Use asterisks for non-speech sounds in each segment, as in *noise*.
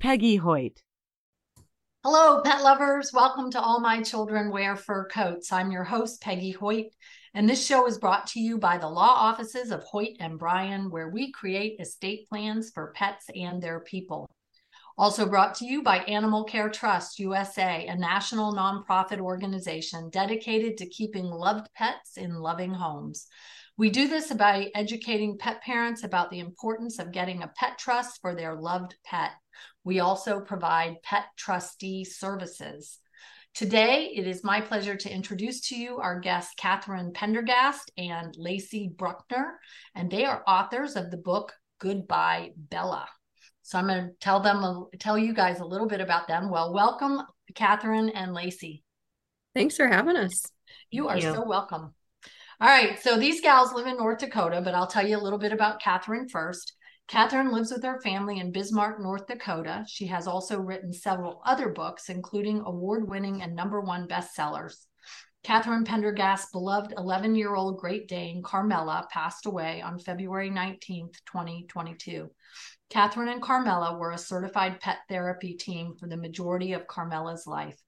Peggy Hoyt. Hello, pet lovers. Welcome to All My Children Wear Fur Coats. I'm your host, Peggy Hoyt, and this show is brought to you by the law offices of Hoyt and Bryan, where we create estate plans for pets and their people. Also brought to you by Animal Care Trust USA, a national nonprofit organization dedicated to keeping loved pets in loving homes. We do this by educating pet parents about the importance of getting a pet trust for their loved pet. We also provide pet trustee services. Today, it is my pleasure to introduce to you our guests, Katherine Pendergast and Lacie Brueckner, and they are authors of the book Goodbye Bella. So I'm going to tell them, tell you guys a little bit about them. Well, welcome, Katherine and Lacie. Thanks for having us. You Thank are you. so welcome. All right. So these gals live in North Dakota, but I'll tell you a little bit about Katherine first. Katherine lives with her family in Bismarck, North Dakota. She has also written several other books, including award winning and number one bestsellers. Katherine Pendergast's beloved 11 year old Great Dane, Carmela, passed away on February 19th, 2022. Katherine and Carmela were a certified pet therapy team for the majority of Carmela's life.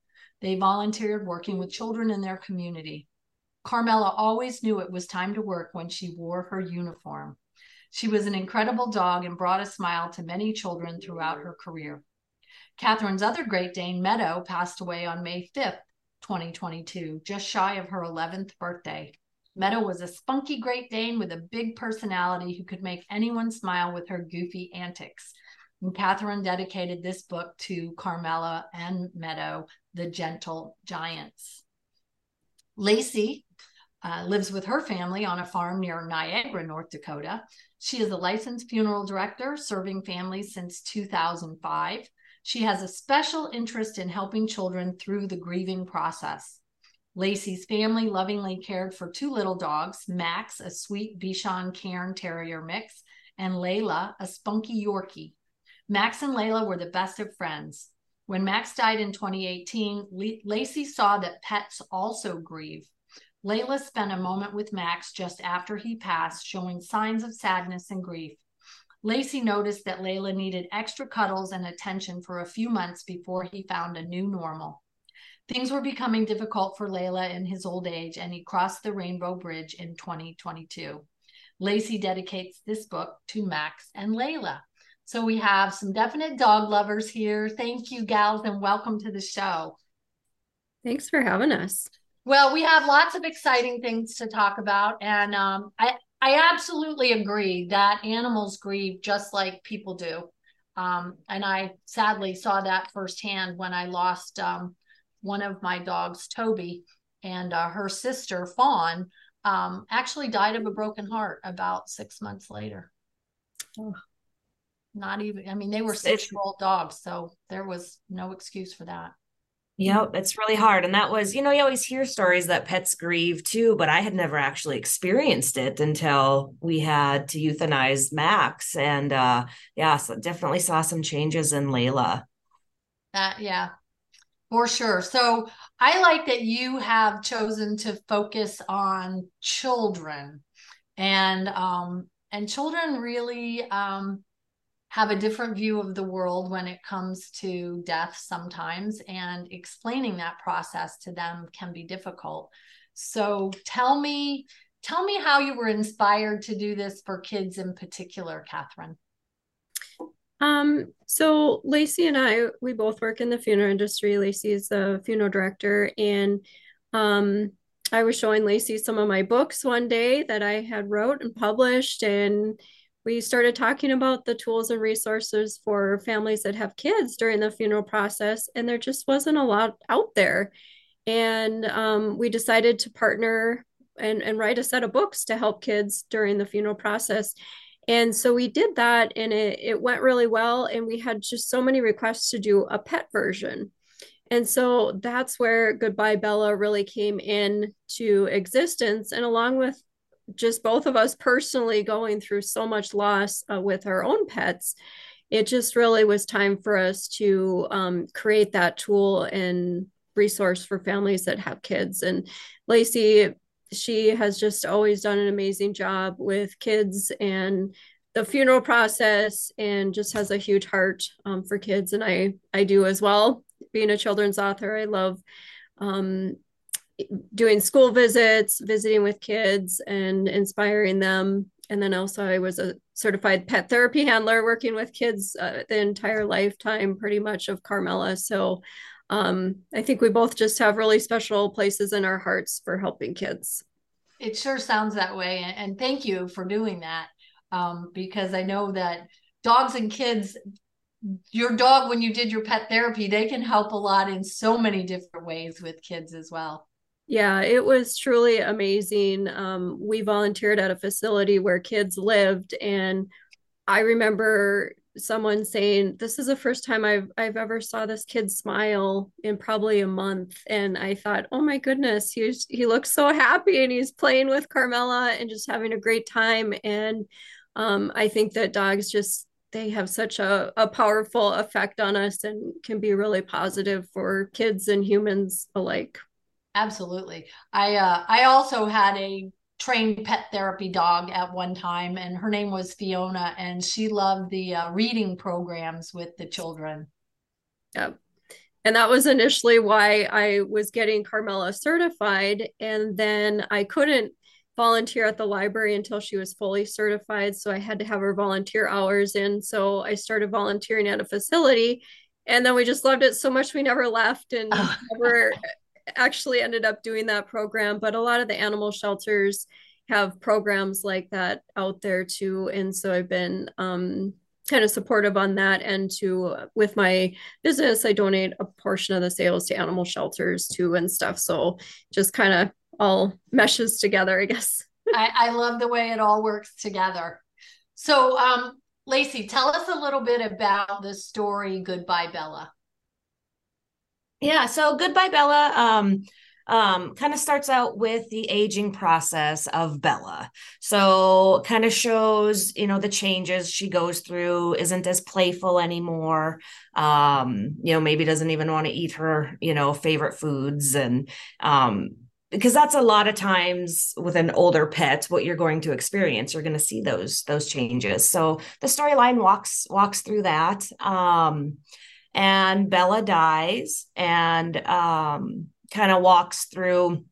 They volunteered working with children in their community. Carmela always knew it was time to work when she wore her uniform. She was an incredible dog and brought a smile to many children throughout her career. Katherine's other Great Dane, Meadow, passed away on May 5th, 2022, just shy of her 11th birthday. Meadow was a spunky Great Dane with a big personality who could make anyone smile with her goofy antics. And Katherine dedicated this book to Carmela and Meadow, the gentle giants. Lacie uh, lives with her family on a farm near Niagara, North Dakota. She is a licensed funeral director serving families since 2005. She has a special interest in helping children through the grieving process. Lacie's family lovingly cared for two little dogs Max, a sweet Bichon Cairn Terrier mix, and Layla, a spunky Yorkie. Max and Layla were the best of friends. When Max died in 2018, Lacie saw that pets also grieve. Layla spent a moment with Max just after he passed, showing signs of sadness and grief. Lacie noticed that Layla needed extra cuddles and attention for a few months before he found a new normal. Things were becoming difficult for Layla in his old age, and he crossed the Rainbow Bridge in 2022. Lacie dedicates this book to Max and Layla. So we have some definite dog lovers here. Thank you, gals, and welcome to the show. Thanks for having us. Well, we have lots of exciting things to talk about, and um, I I absolutely agree that animals grieve just like people do, um, and I sadly saw that firsthand when I lost um, one of my dogs, Toby, and uh, her sister Fawn um, actually died of a broken heart about six months later. Oh. Not even, I mean, they were six year old dogs, so there was no excuse for that. Yep, it's really hard. And that was, you know, you always hear stories that pets grieve too, but I had never actually experienced it until we had to euthanize Max. And uh yeah, so definitely saw some changes in Layla. That yeah, for sure. So I like that you have chosen to focus on children and um and children really um have a different view of the world when it comes to death sometimes, and explaining that process to them can be difficult. So tell me, tell me how you were inspired to do this for kids in particular, Katherine. Um, so Lacie and I, we both work in the funeral industry. Lacie is the funeral director, and um, I was showing Lacie some of my books one day that I had wrote and published, and we started talking about the tools and resources for families that have kids during the funeral process, and there just wasn't a lot out there. And um, we decided to partner and, and write a set of books to help kids during the funeral process. And so we did that and it, it went really well. And we had just so many requests to do a pet version. And so that's where Goodbye Bella really came into existence. And along with just both of us personally going through so much loss uh, with our own pets, it just really was time for us to um, create that tool and resource for families that have kids. And Lacie, she has just always done an amazing job with kids and the funeral process and just has a huge heart um, for kids. And i i do as well. Being a children's author i love um, doing school visits visiting with kids and inspiring them. And then also i was a certified pet therapy handler working with kids uh, the entire lifetime pretty much of carmela. So um, i think we both just have really special places in our hearts for helping kids. It sure sounds that way and, thank you for doing that. Um, because i know that dogs and kids your dog when you did your pet therapy they can help a lot in so many different ways with kids as well. Yeah, it was truly amazing. Um, we volunteered at a facility where kids lived, and I remember someone saying, "This is the first time I've I've ever saw this kid smile in probably a month." And I thought, "Oh my goodness, he's he looks so happy, and he's playing with Carmela and just having a great time." And um, I think that dogs just they have such a, a powerful effect on us and can be really positive for kids and humans alike. Absolutely. I uh, I also had a trained pet therapy dog at one time, and her name was Fiona, and she loved the uh, reading programs with the children. Yep. And that was initially why I was getting Carmela certified. And then I couldn't volunteer at the library until she was fully certified. So I had to have her volunteer hours in. So I started volunteering at a facility. And then we just loved it so much we never left and *laughs* never actually ended up doing that program, but a lot of the animal shelters have programs like that out there too. And so I've been um, kind of supportive on that. And to with my business, I donate a portion of the sales to animal shelters too and stuff. So just kind of all meshes together, I guess. *laughs* I, I love the way it all works together. So, um, Lacie, tell us a little bit about the story Goodbye Bella. Yeah, so Goodbye Bella um um kind of starts out with the aging process of Bella. So kind of shows, you know, the changes she goes through, isn't as playful anymore. Um, you know, maybe doesn't even want to eat her, you know, favorite foods and um because that's a lot of times with an older pet what you're going to experience you're going to see those those changes so the storyline walks walks through that um and Bella dies and um, kind of walks through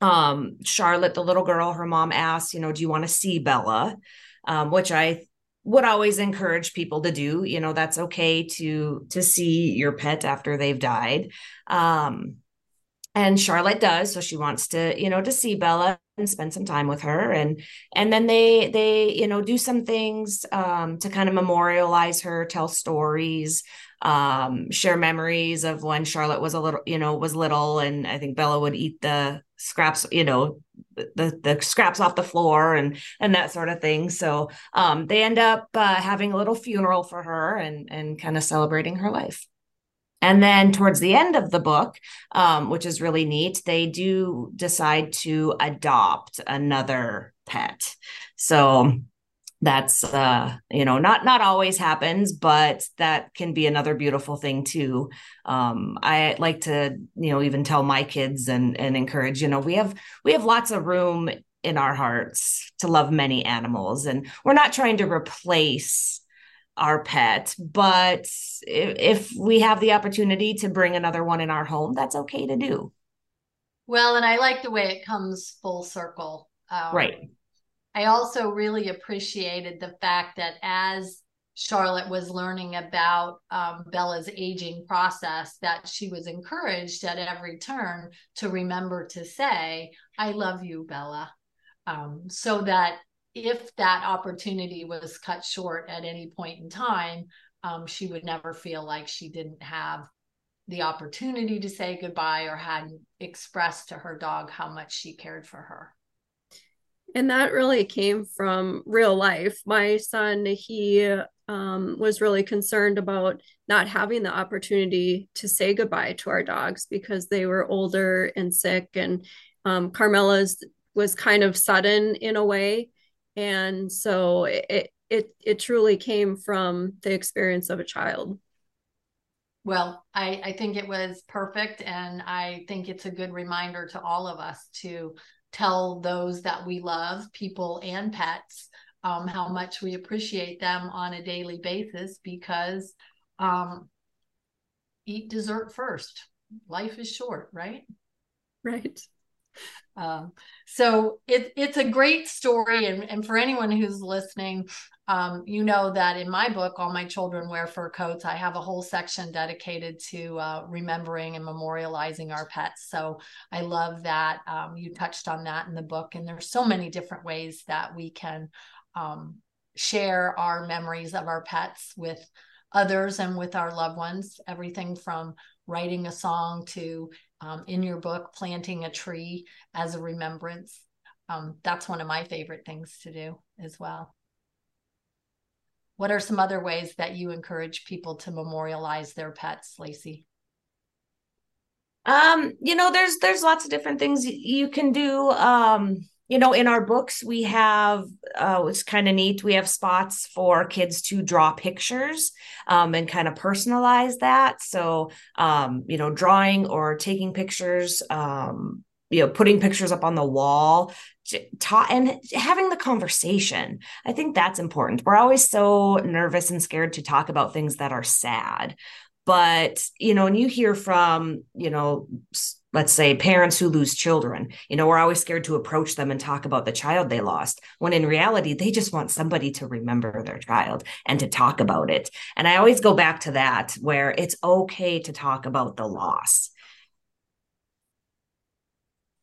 um, Charlotte, the little girl, her mom asks, you know, do you want to see Bella? Um, which I would always encourage people to do. You know, that's okay to to see your pet after they've died. Um, and Charlotte does, so she wants to, you know, to see Bella and spend some time with her and and then they they you know do some things um, to kind of memorialize her tell stories um, share memories of when Charlotte was a little, you know, was little, and I think Bella would eat the scraps, you know, the the scraps off the floor and and that sort of thing. So um, they end up uh, having a little funeral for her and and kind of celebrating her life. And then towards the end of the book, um, which is really neat, they do decide to adopt another pet. So that's uh you know not not always happens but that can be another beautiful thing too. Um i like to you know even tell my kids and and encourage you know we have we have lots of room in our hearts to love many animals and we're not trying to replace our pet but if, if we have the opportunity to bring another one in our home that's okay to do. Well and i like the way it comes full circle um, right I also really appreciated the fact that as Charlotte was learning about um, Bella's aging process, that she was encouraged at every turn to remember to say, I love you, Bella. Um, so that if that opportunity was cut short at any point in time, um, she would never feel like she didn't have the opportunity to say goodbye or hadn't expressed to her dog how much she cared for her. And that really came from real life. My son, he um, was really concerned about not having the opportunity to say goodbye to our dogs because they were older and sick. And um, Carmela's was kind of sudden in a way. And so it, it, it truly came from the experience of a child. Well, I, I think it was perfect. And I think it's a good reminder to all of us to tell those that we love, people and pets, um, how much we appreciate them on a daily basis because um, eat dessert first. Life is short, right? Right. Um, so it, it's a great story. And, and for anyone who's listening, um, you know that in my book, All My Children Wear Fur Coats, I have a whole section dedicated to uh, remembering and memorializing our pets. So I love that um, you touched on that in the book. And there's so many different ways that we can um, share our memories of our pets with others and with our loved ones. Everything from writing a song to um, in your book, planting a tree as a remembrance. Um, that's one of my favorite things to do as well. What are some other ways that you encourage people to memorialize their pets, Lacie? Um, you know, there's there's lots of different things you can do. Um, you know, in our books, we have, uh, it's kind of neat. We have spots for kids to draw pictures um, and kind of personalize that. So, um, you know, drawing or taking pictures, um, you know, putting pictures up on the wall, ta- and having the conversation. I think that's important. We're always so nervous and scared to talk about things that are sad. But, you know, and you hear from, you know, let's say parents who lose children you know we're always scared to approach them and talk about the child they lost when in reality they just want somebody to remember their child and to talk about it and i always go back to that where it's okay to talk about the loss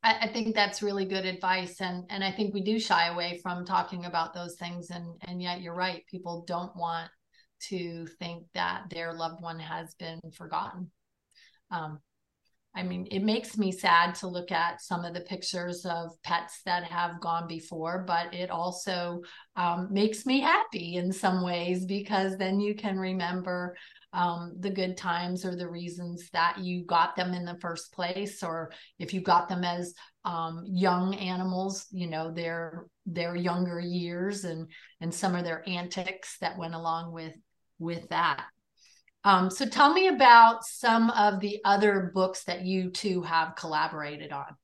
I, I think that's really good advice and and i think we do shy away from talking about those things and and yet you're right people don't want to think that their loved one has been forgotten. Um, I mean, it makes me sad to look at some of the pictures of pets that have gone before, but it also um, makes me happy in some ways because then you can remember um, the good times or the reasons that you got them in the first place, or if you got them as um, young animals, you know their their younger years and and some of their antics that went along with with that. Um, so tell me about some of the other books that you two have collaborated on.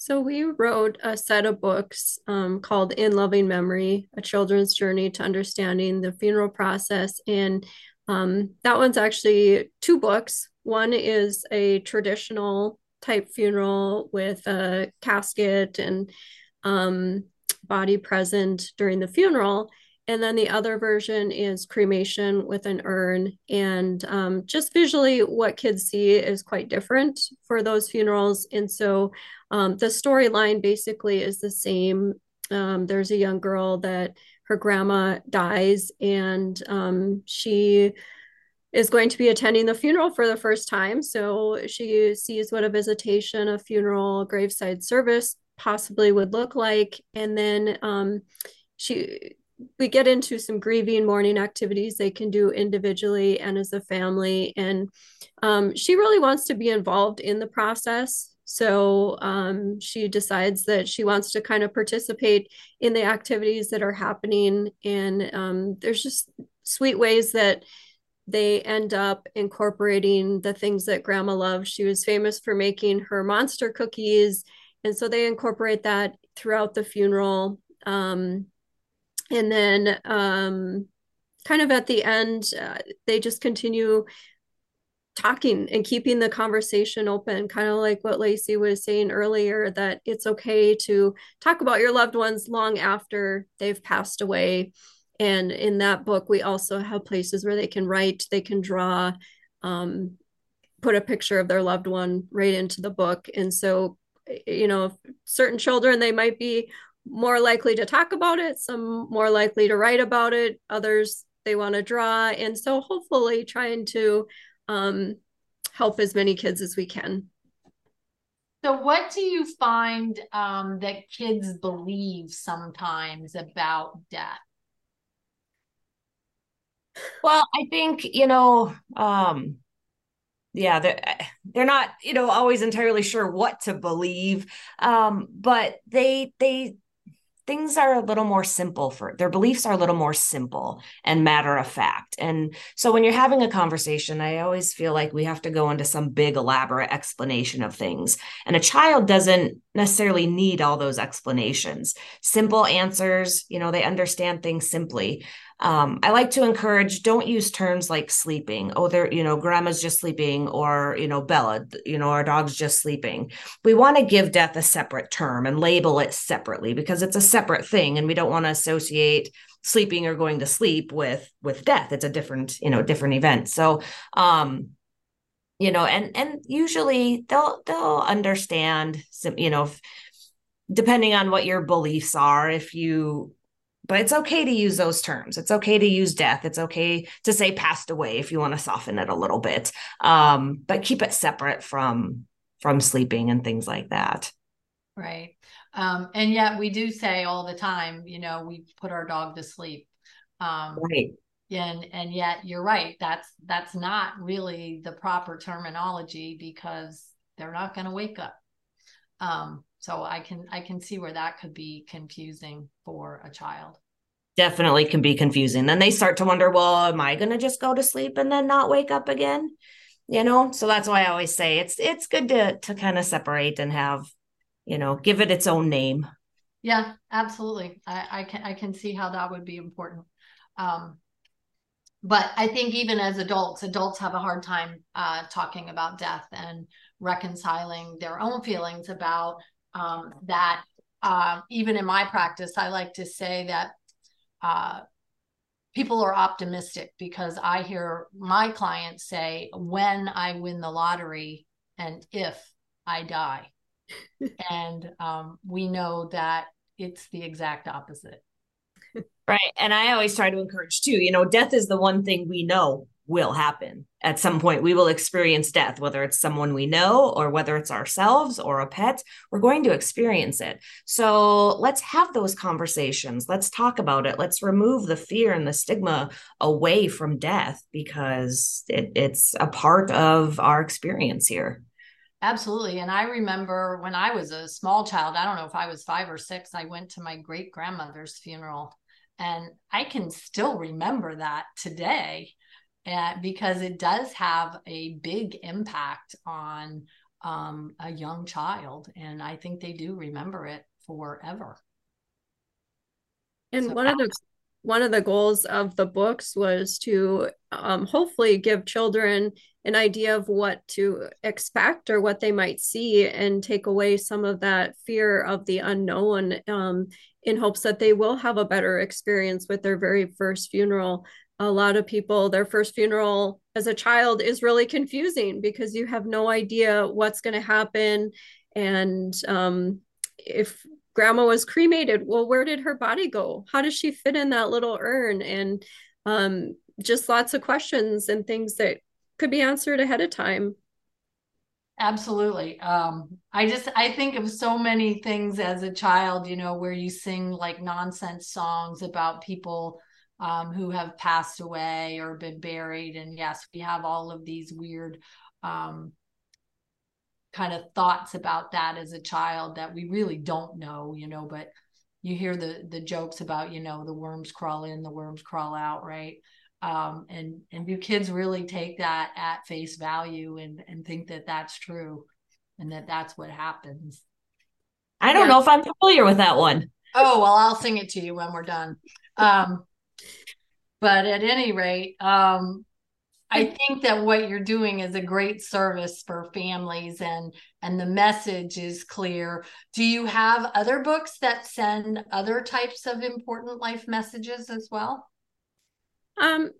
So we wrote a set of books um, called In Loving Memory, A Children's Journey to Understanding the Funeral Process. And um, that one's actually two books. One is a traditional type funeral with a casket and um, body present during the funeral. And then the other version is cremation with an urn. And um, just visually, what kids see is quite different for those funerals. And so um, the storyline basically is the same. Um, there's a young girl that her grandma dies, and um, she is going to be attending the funeral for the first time. So she sees what a visitation, a funeral, graveside service possibly would look like. And then um, she we get into some grieving mourning activities they can do individually and as a family. And um, she really wants to be involved in the process. So um, she decides that she wants to kind of participate in the activities that are happening. And um, there's just sweet ways that they end up incorporating the things that grandma loved. She was famous for making her monster cookies. And so they incorporate that throughout the funeral. Um, and then um, kind of at the end uh, they just continue talking and keeping the conversation open kind of like what lacie was saying earlier that it's okay to talk about your loved ones long after they've passed away. And in that book we also have places where they can write they can draw um, put a picture of their loved one right into the book. And so you know certain children they might be more likely to talk about it, some more likely to write about it, others they want to draw. And so hopefully trying to um, help as many kids as we can. So, what do you find um, that kids believe sometimes about death? Well, I think, you know, um, yeah, they're, they're not, you know, always entirely sure what to believe. Um, but they, they, things are a little more simple for their beliefs are a little more simple and matter of fact. And so when you're having a conversation, I always feel like we have to go into some big elaborate explanation of things. And a child doesn't necessarily need all those explanations. Simple answers, you know, they understand things simply. Um, I like to encourage don't use terms like sleeping. Oh, they're, you know, grandma's just sleeping, or, you know, Bella, you know, our dog's just sleeping. We want to give death a separate term and label it separately because it's a separate thing. And we don't want to associate sleeping or going to sleep with with death. It's a different, you know, different event. So um, you know, and and usually they'll they'll understand some, you know, if, depending on what your beliefs are, if you but it's okay to use those terms. It's okay to use death. It's okay to say passed away if you want to soften it a little bit. Um, but keep it separate from from sleeping and things like that. Right. Um, and yet we do say all the time, you know, we put our dog to sleep. Um, right. And and yet you're right. That's that's not really the proper terminology because they're not going to wake up. Um, so i can i can see where that could be confusing for a child. Definitely can be confusing. Then they start to wonder well am i going to just go to sleep and then not wake up again? You know so that's why i always say it's it's good to to kind of separate and have you know give it its own name. Yeah absolutely. I i can i can see how that would be important. Um but i think even as adults adults have a hard time uh talking about death and reconciling their own feelings about um, that uh, even in my practice, I like to say that uh, people are optimistic because I hear my clients say, when I win the lottery and if I die. *laughs* and um, we know that it's the exact opposite. *laughs* Right. And I always try to encourage too, you know, death is the one thing we know will happen. At some point we will experience death whether it's someone we know or whether it's ourselves or a pet we're going to experience it. So let's have those conversations. Let's talk about it. Let's remove the fear and the stigma away from death because it, it's a part of our experience here. Absolutely. And I remember when I was a small child, I don't know if I was five or six, I went to my great grandmother's funeral. And I can still remember that today and because it does have a big impact on um, a young child and i think they do remember it forever. And so, one of the one of the goals of the books was to um, hopefully give children an idea of what to expect or what they might see and take away some of that fear of the unknown um, in hopes that they will have a better experience with their very first funeral a lot of people their first funeral as a child is really confusing because you have no idea what's going to happen. And um, if grandma was cremated well where did her body go? How does she fit in that little urn? And um, just lots of questions and things that could be answered ahead of time. Absolutely. Um, i just i think of so many things as a child you know where you sing like nonsense songs about people um, who have passed away or been buried. And yes, we have all of these weird um, kind of thoughts about that as a child that we really don't know, you know, but you hear the the jokes about, you know, the worms crawl in, the worms crawl out, right? Um, and and do kids really take that at face value and and think that that's true and that that's what happens? I don't yeah. know if I'm familiar with that one. Oh well, I'll sing it to you when we're done. Um, but at any rate, um, I think that what you're doing is a great service for families and and the message is clear. Do you have other books that send other types of important life messages as well? Um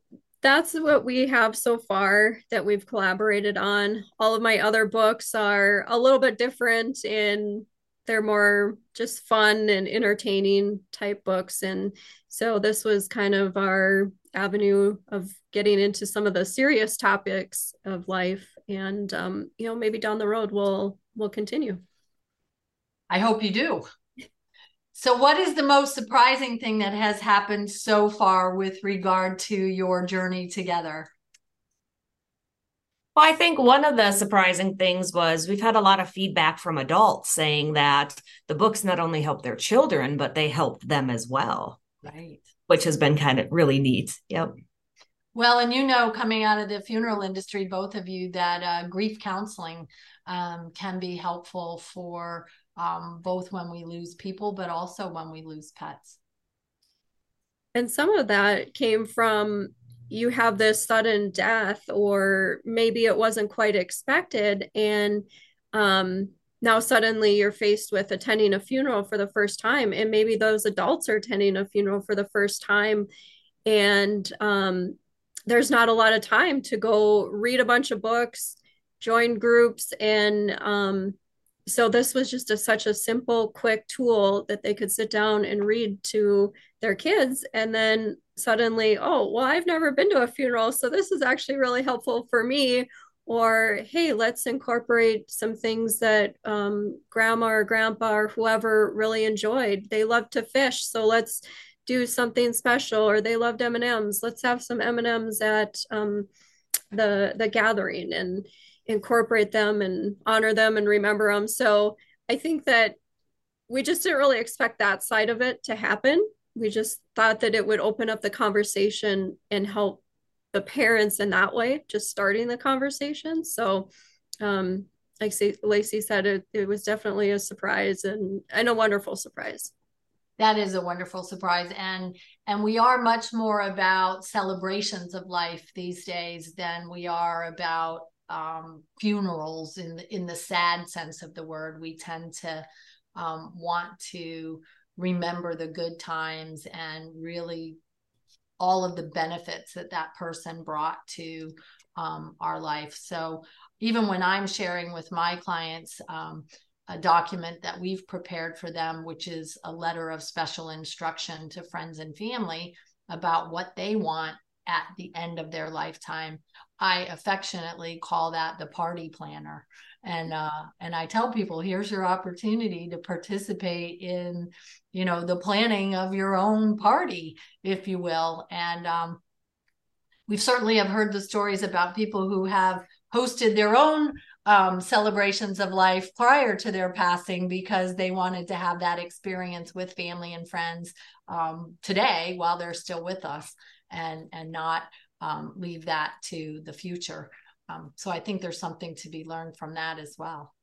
that's what we have so far that we've collaborated on. All of my other books are a little bit different in they're more just fun and entertaining type books and so this was kind of our avenue of getting into some of the serious topics of life and um, you know maybe down the road we'll we'll continue I hope you do. So, what is the most surprising thing that has happened so far with regard to your journey together? Well, I think one of the surprising things was we've had a lot of feedback from adults saying that the books not only help their children, but they help them as well. Right. Which has been kind of really neat. Yep. Well, and you know, coming out of the funeral industry, both of you, that uh, grief counseling um, can be helpful for um, both when we lose people, but also when we lose pets. And some of that came from you have this sudden death or maybe it wasn't quite expected and um, now suddenly you're faced with attending a funeral for the first time and maybe those adults are attending a funeral for the first time and um, there's not a lot of time to go read a bunch of books join groups and um, so this was just a, such a simple quick tool that they could sit down and read to their kids. And then suddenly oh well i've never been to a funeral so this is actually really helpful for me. Or hey let's incorporate some things that um, grandma or grandpa or whoever really enjoyed. They love to fish so let's do something special. Or they loved m&ms let's have some m&ms at um, the the gathering. And incorporate them and honor them and remember them. So I think that we just didn't really expect that side of it to happen. We just thought that it would open up the conversation and help the parents in that way, just starting the conversation. So, um, like Lacie said, it, it was definitely a surprise and, and a wonderful surprise that is a wonderful surprise and and we are much more about celebrations of life these days than we are about um, funerals in the, in the sad sense of the word. We tend to um, want to remember the good times and really all of the benefits that that person brought to um, our life. So even when I'm sharing with my clients um, a document that we've prepared for them, which is a letter of special instruction to friends and family about what they want at the end of their lifetime. I affectionately call that the party planner. And uh, and I tell people, here's your opportunity to participate in, you know, the planning of your own party, if you will. And um, we've certainly have heard the stories about people who have hosted their own um, celebrations of life prior to their passing because they wanted to have that experience with family and friends um, today while they're still with us and and not um, leave that to the future. Um, so I think there's something to be learned from that as well.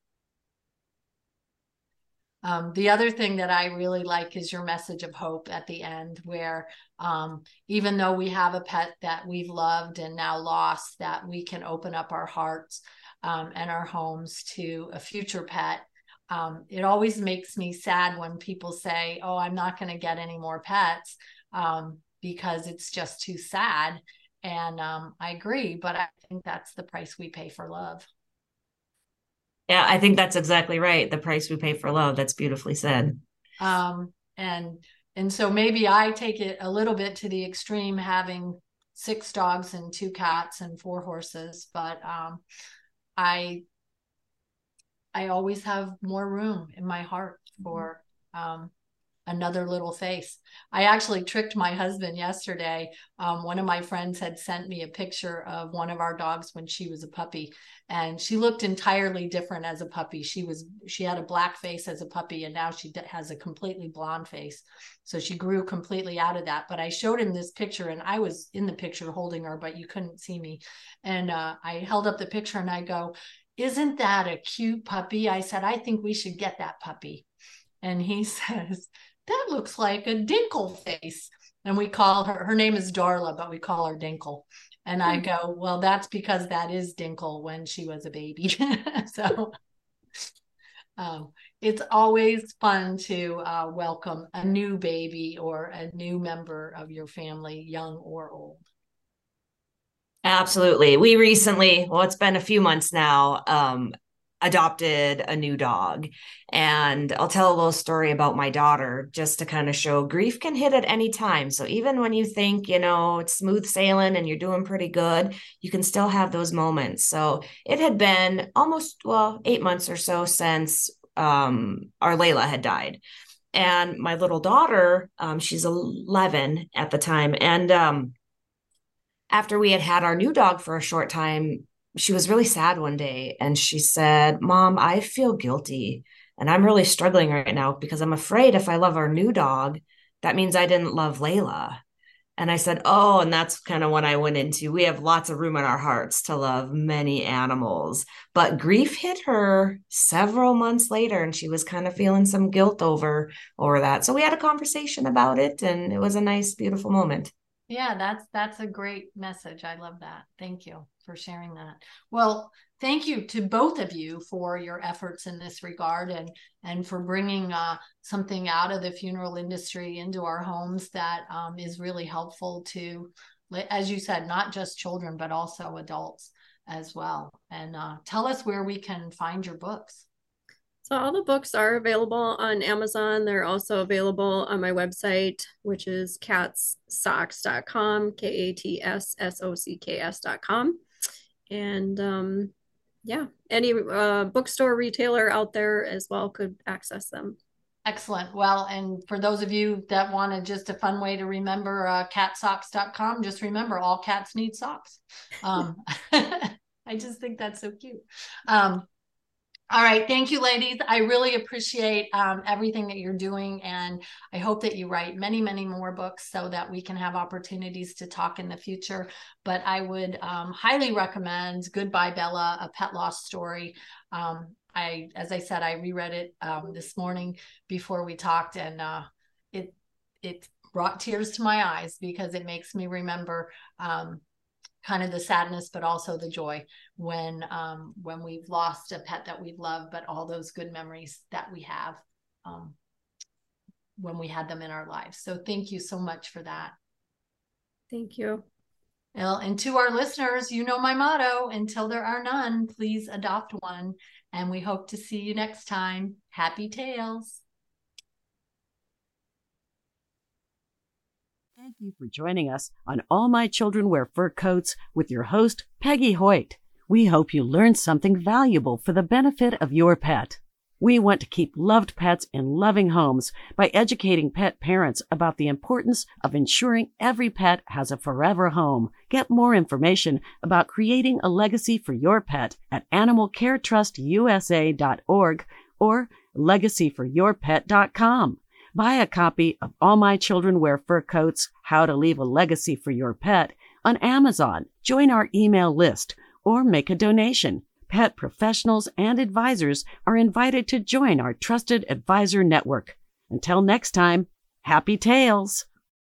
Um, the other thing that I really like is your message of hope at the end, where um, even though we have a pet that we've loved and now lost, that we can open up our hearts um, and our homes to a future pet. Um, it always makes me sad when people say, "Oh, I'm not going to get any more pets." Um, because it's just too sad. And um, I agree, but I think that's the price we pay for love. Yeah, I think that's exactly right. The price we pay for love. That's beautifully said. Um, and and so maybe I take it a little bit to the extreme, having six dogs and two cats and four horses, but um, I I always have more room in my heart for um, another little face. I actually tricked my husband yesterday. Um, one of my friends had sent me a picture of one of our dogs when she was a puppy, and she looked entirely different as a puppy. She was she had a black face as a puppy, and now she has a completely blonde face. So she grew completely out of that. But I showed him this picture, and I was in the picture holding her, but you couldn't see me. And uh, I held up the picture, and I go. Isn't that a cute puppy? I said, I think we should get that puppy. And he *laughs* says, that looks like a dinkle face. And we call her, her name is Darla, but we call her Dinkle. And I hmm. go, well, that's because that is Dinkle when she was a baby. *laughs* so um, it's always fun to uh, welcome a new baby or a new member of your family, young or old. Absolutely. We recently, well, it's been a few months now, um, adopted a new dog. And I'll tell a little story about my daughter just to kind of show grief can hit at any time. So even when you think, you know, it's smooth sailing and you're doing pretty good, you can still have those moments. So it had been almost, well, eight months or so since um, our Layla had died. And my little daughter, um, she's 11 at the time. And um, after we had had our new dog for a short time, she was really sad one day and she said, Mom, I feel guilty and I'm really struggling right now because I'm afraid if I love our new dog, that means I didn't love Layla. And I said, Oh, and that's kind of when I went into we have lots of room in our hearts to love many animals. But grief hit her several months later, and she was kind of feeling some guilt over over that. So we had a conversation about it, and it was a nice, beautiful moment. Yeah, that's that's a great message. I love that. Thank you for sharing that. Well, thank you to both of you for your efforts in this regard and and for bringing uh, something out of the funeral industry into our homes that um, is really helpful to, as you said, not just children but also adults as well. And uh, tell us where we can find your books. So all the books are available on Amazon. They're also available on my website, which is katssocks.com, K-A-T-S-S-O-C-K-S.com. And um, yeah, any uh, bookstore retailer out there as well could access them. Excellent. Well, and for those of you that wanted just a fun way to remember uh, katssocks.com, just remember all cats need socks. Um, *laughs* I just think that's so cute. Um, all right. Thank you, ladies. I really appreciate um, everything that you're doing. And I hope that you write many, many more books so that we can have opportunities to talk in the future. But I would um, highly recommend Goodbye Bella, a pet loss story. Um, I, as I said, I reread it um, this morning before we talked, and uh, it it brought tears to my eyes because it makes me remember um, kind of the sadness but also the joy when um, when we've lost a pet that we've loved but all those good memories that we have um, when we had them in our lives. So thank you so much for that. Thank you. Well and to our listeners you know my motto until there are none please adopt one. And we hope to see you next time. Happy tales Thank you for joining us on All My Children Wear Fur Coats with your host, Peggy Hoyt. We hope you learned something valuable for the benefit of your pet. We want to keep loved pets in loving homes by educating pet parents about the importance of ensuring every pet has a forever home. Get more information about creating a legacy for your pet at animalcaretrustusa.org or legacyforyourpet.com. Buy a copy of All My Children Wear Fur Coats How to Leave a Legacy for Your Pet on Amazon. Join our email list or make a donation. Pet professionals and advisors are invited to join our trusted advisor network. Until next time, happy tales!